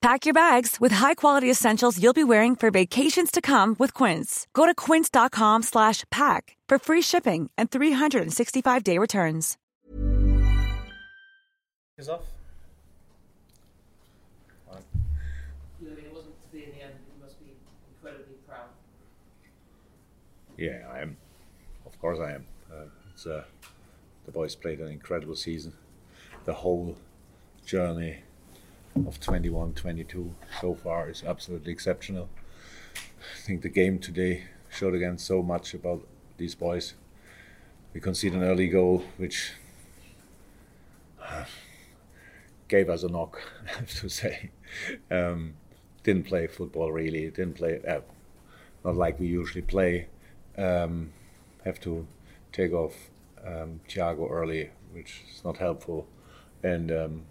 Pack your bags with high-quality essentials you'll be wearing for vacations to come with Quince. Go to quince.com slash pack for free shipping and 365-day returns. Is off. You mean it wasn't to be in the end, you must be incredibly proud. Yeah, I am. Of course, I am. Uh, it's uh, the boys played an incredible season. The whole journey of 21 22 so far is absolutely exceptional. I think the game today showed again so much about these boys. We conceded an early goal, which uh, gave us a knock, I have to say. Um, didn't play football really, didn't play, uh, not like we usually play. Um, have to take off um, Thiago early, which is not helpful. And um,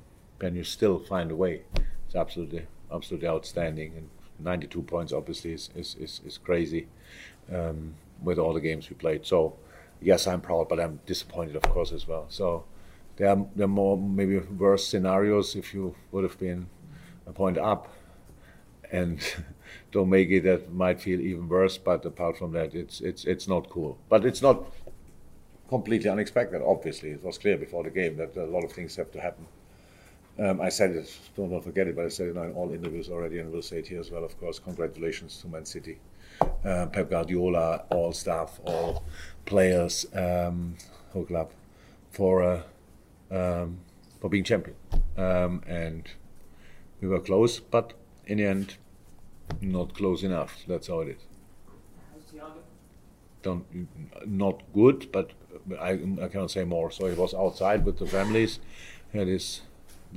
and you still find a way. It's absolutely, absolutely outstanding. And 92 points obviously is is, is, is crazy um, with all the games we played. So yes, I'm proud, but I'm disappointed, of course, as well. So there are, there are more maybe worse scenarios if you would have been a point up and don't make it that might feel even worse but apart from that it's it's it's not cool but it's not completely unexpected obviously it was clear before the game that a lot of things have to happen um, I said it, don't, don't forget it, but I said it in all interviews already, and we'll say it here as well, of course. Congratulations to Man City, uh, Pep Guardiola, all staff, all players, um, whole club, for uh, um, for being champion. Um, and we were close, but in the end, not close enough. That's how it is. Don't, not good, but I, I cannot say more. So he was outside with the families, had his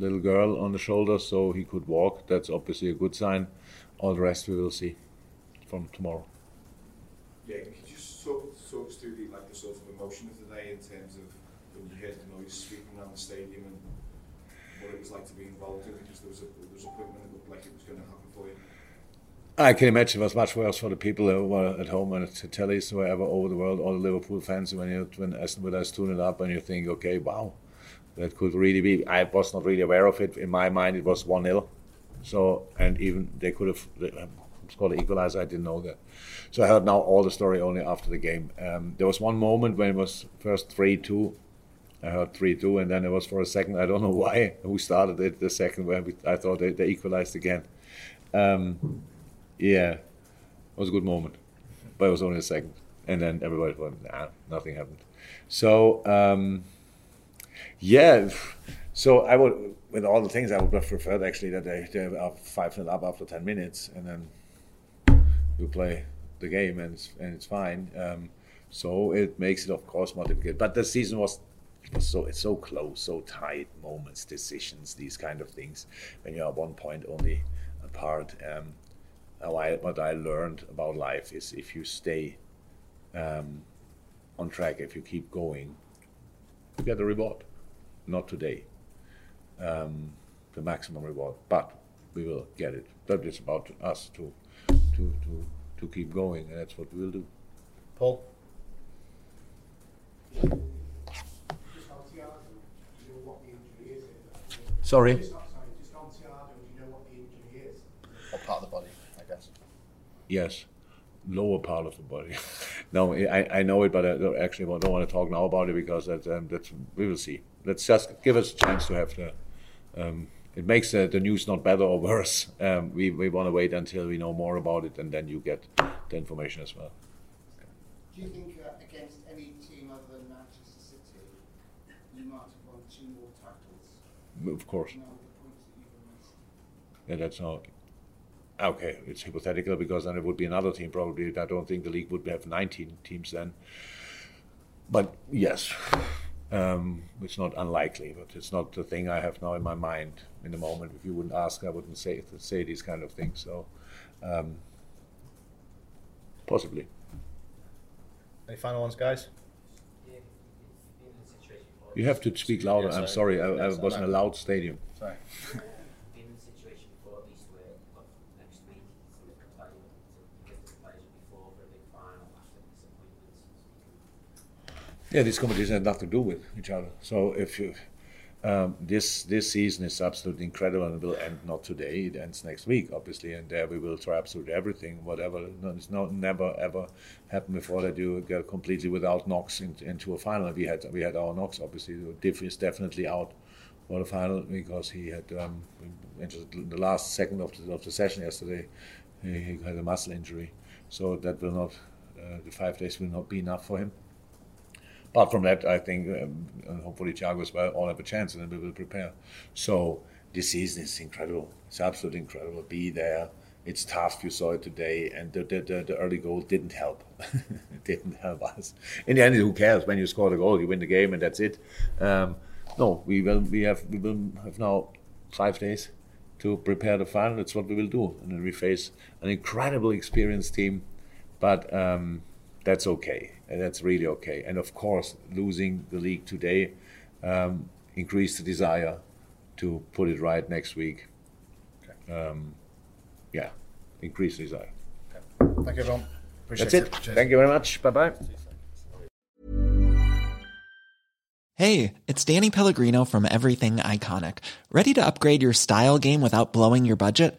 little girl on the shoulder so he could walk. That's obviously a good sign. All the rest we will see from tomorrow. Yeah, can you just talk, talk us through the, like the sort of emotion of the day in terms of when you heard the noise sweeping around the stadium and what it was like to be involved in because there was a, there was a point when it looked like it was going to happen for you? I can imagine it was much worse for the people who were at home and at tellies, wherever over the world, all the Liverpool fans, when you when when I tune it up and you think, okay, wow, that could really be. I was not really aware of it. In my mind, it was 1 0. So, and even they could have scored an equalizer. I didn't know that. So I heard now all the story only after the game. Um, there was one moment when it was first 3 2. I heard 3 2, and then it was for a second, I don't know why, who started it the second when we, I thought they, they equalized again. Um, yeah, it was a good moment, but it was only a second. And then everybody went, nah, nothing happened. So, um, yeah. So I would, with all the things, I would have preferred actually that they, they are 5 0 up after 10 minutes and then you play the game and it's, and it's fine. Um, so it makes it, of course, more difficult. But the season was, was so it's so close, so tight moments, decisions, these kind of things. When you are one point only apart. Um, what I learned about life is if you stay um, on track, if you keep going, you get a reward not today, um, the maximum reward, but we will get it. That is about us to, to, to, to keep going, and that's what we will do. Paul? Sorry? What part of the body, I guess? Yes, lower part of the body. no, I, I know it, but I don't- actually don't want to talk now about it because that, um, that's, we will see. Let's just give us a chance to have the. Um, it makes the, the news not better or worse. Um, we we want to wait until we know more about it, and then you get the information as well. Do you think uh, against any team other than Manchester City, You might have won two more titles. Of course. Now with the points that you've amassed. Yeah, that's not. Okay, it's hypothetical because then it would be another team probably. I don't think the league would have 19 teams then. But yes, um, it's not unlikely, but it's not the thing I have now in my mind in the moment. If you wouldn't ask, I wouldn't say say these kind of things. So, um, possibly. Any final ones, guys? You have to speak louder. Yeah, I'm sorry. sorry, I, I was in a I'm- loud stadium. Sorry. been in a situation before at least where look, next week somebody can tell you to get the players before for a big final after disappointments. Yeah, these competitions have nothing to do with each other. So if you, um, this this season is absolutely incredible and will end not today. It ends next week, obviously, and there we will try absolutely everything. Whatever no, it's not never ever happened before that you go completely without knocks in, into a final. We had we had our knocks. Obviously, Div is definitely out for the final because he had um, entered the last second of the, of the session yesterday. He, he had a muscle injury, so that will not uh, the five days will not be enough for him apart from that, I think um, and hopefully Thiago will all have a chance, and we will prepare. So this season is incredible. It's absolutely incredible. Be there. It's tough. You saw it today, and the the, the, the early goal didn't help. it didn't help us. In the end, who cares? When you score the goal, you win the game, and that's it. Um, no, we will. We have. We will have now five days to prepare the final. That's what we will do, and then we face an incredible experienced team, but. Um, that's okay. And that's really okay. And of course, losing the league today um, increased the desire to put it right next week. Um, yeah, increase the desire. Thank you, everyone. Appreciate That's it. Cheers. Thank you very much. Bye bye. Hey, it's Danny Pellegrino from Everything Iconic. Ready to upgrade your style game without blowing your budget?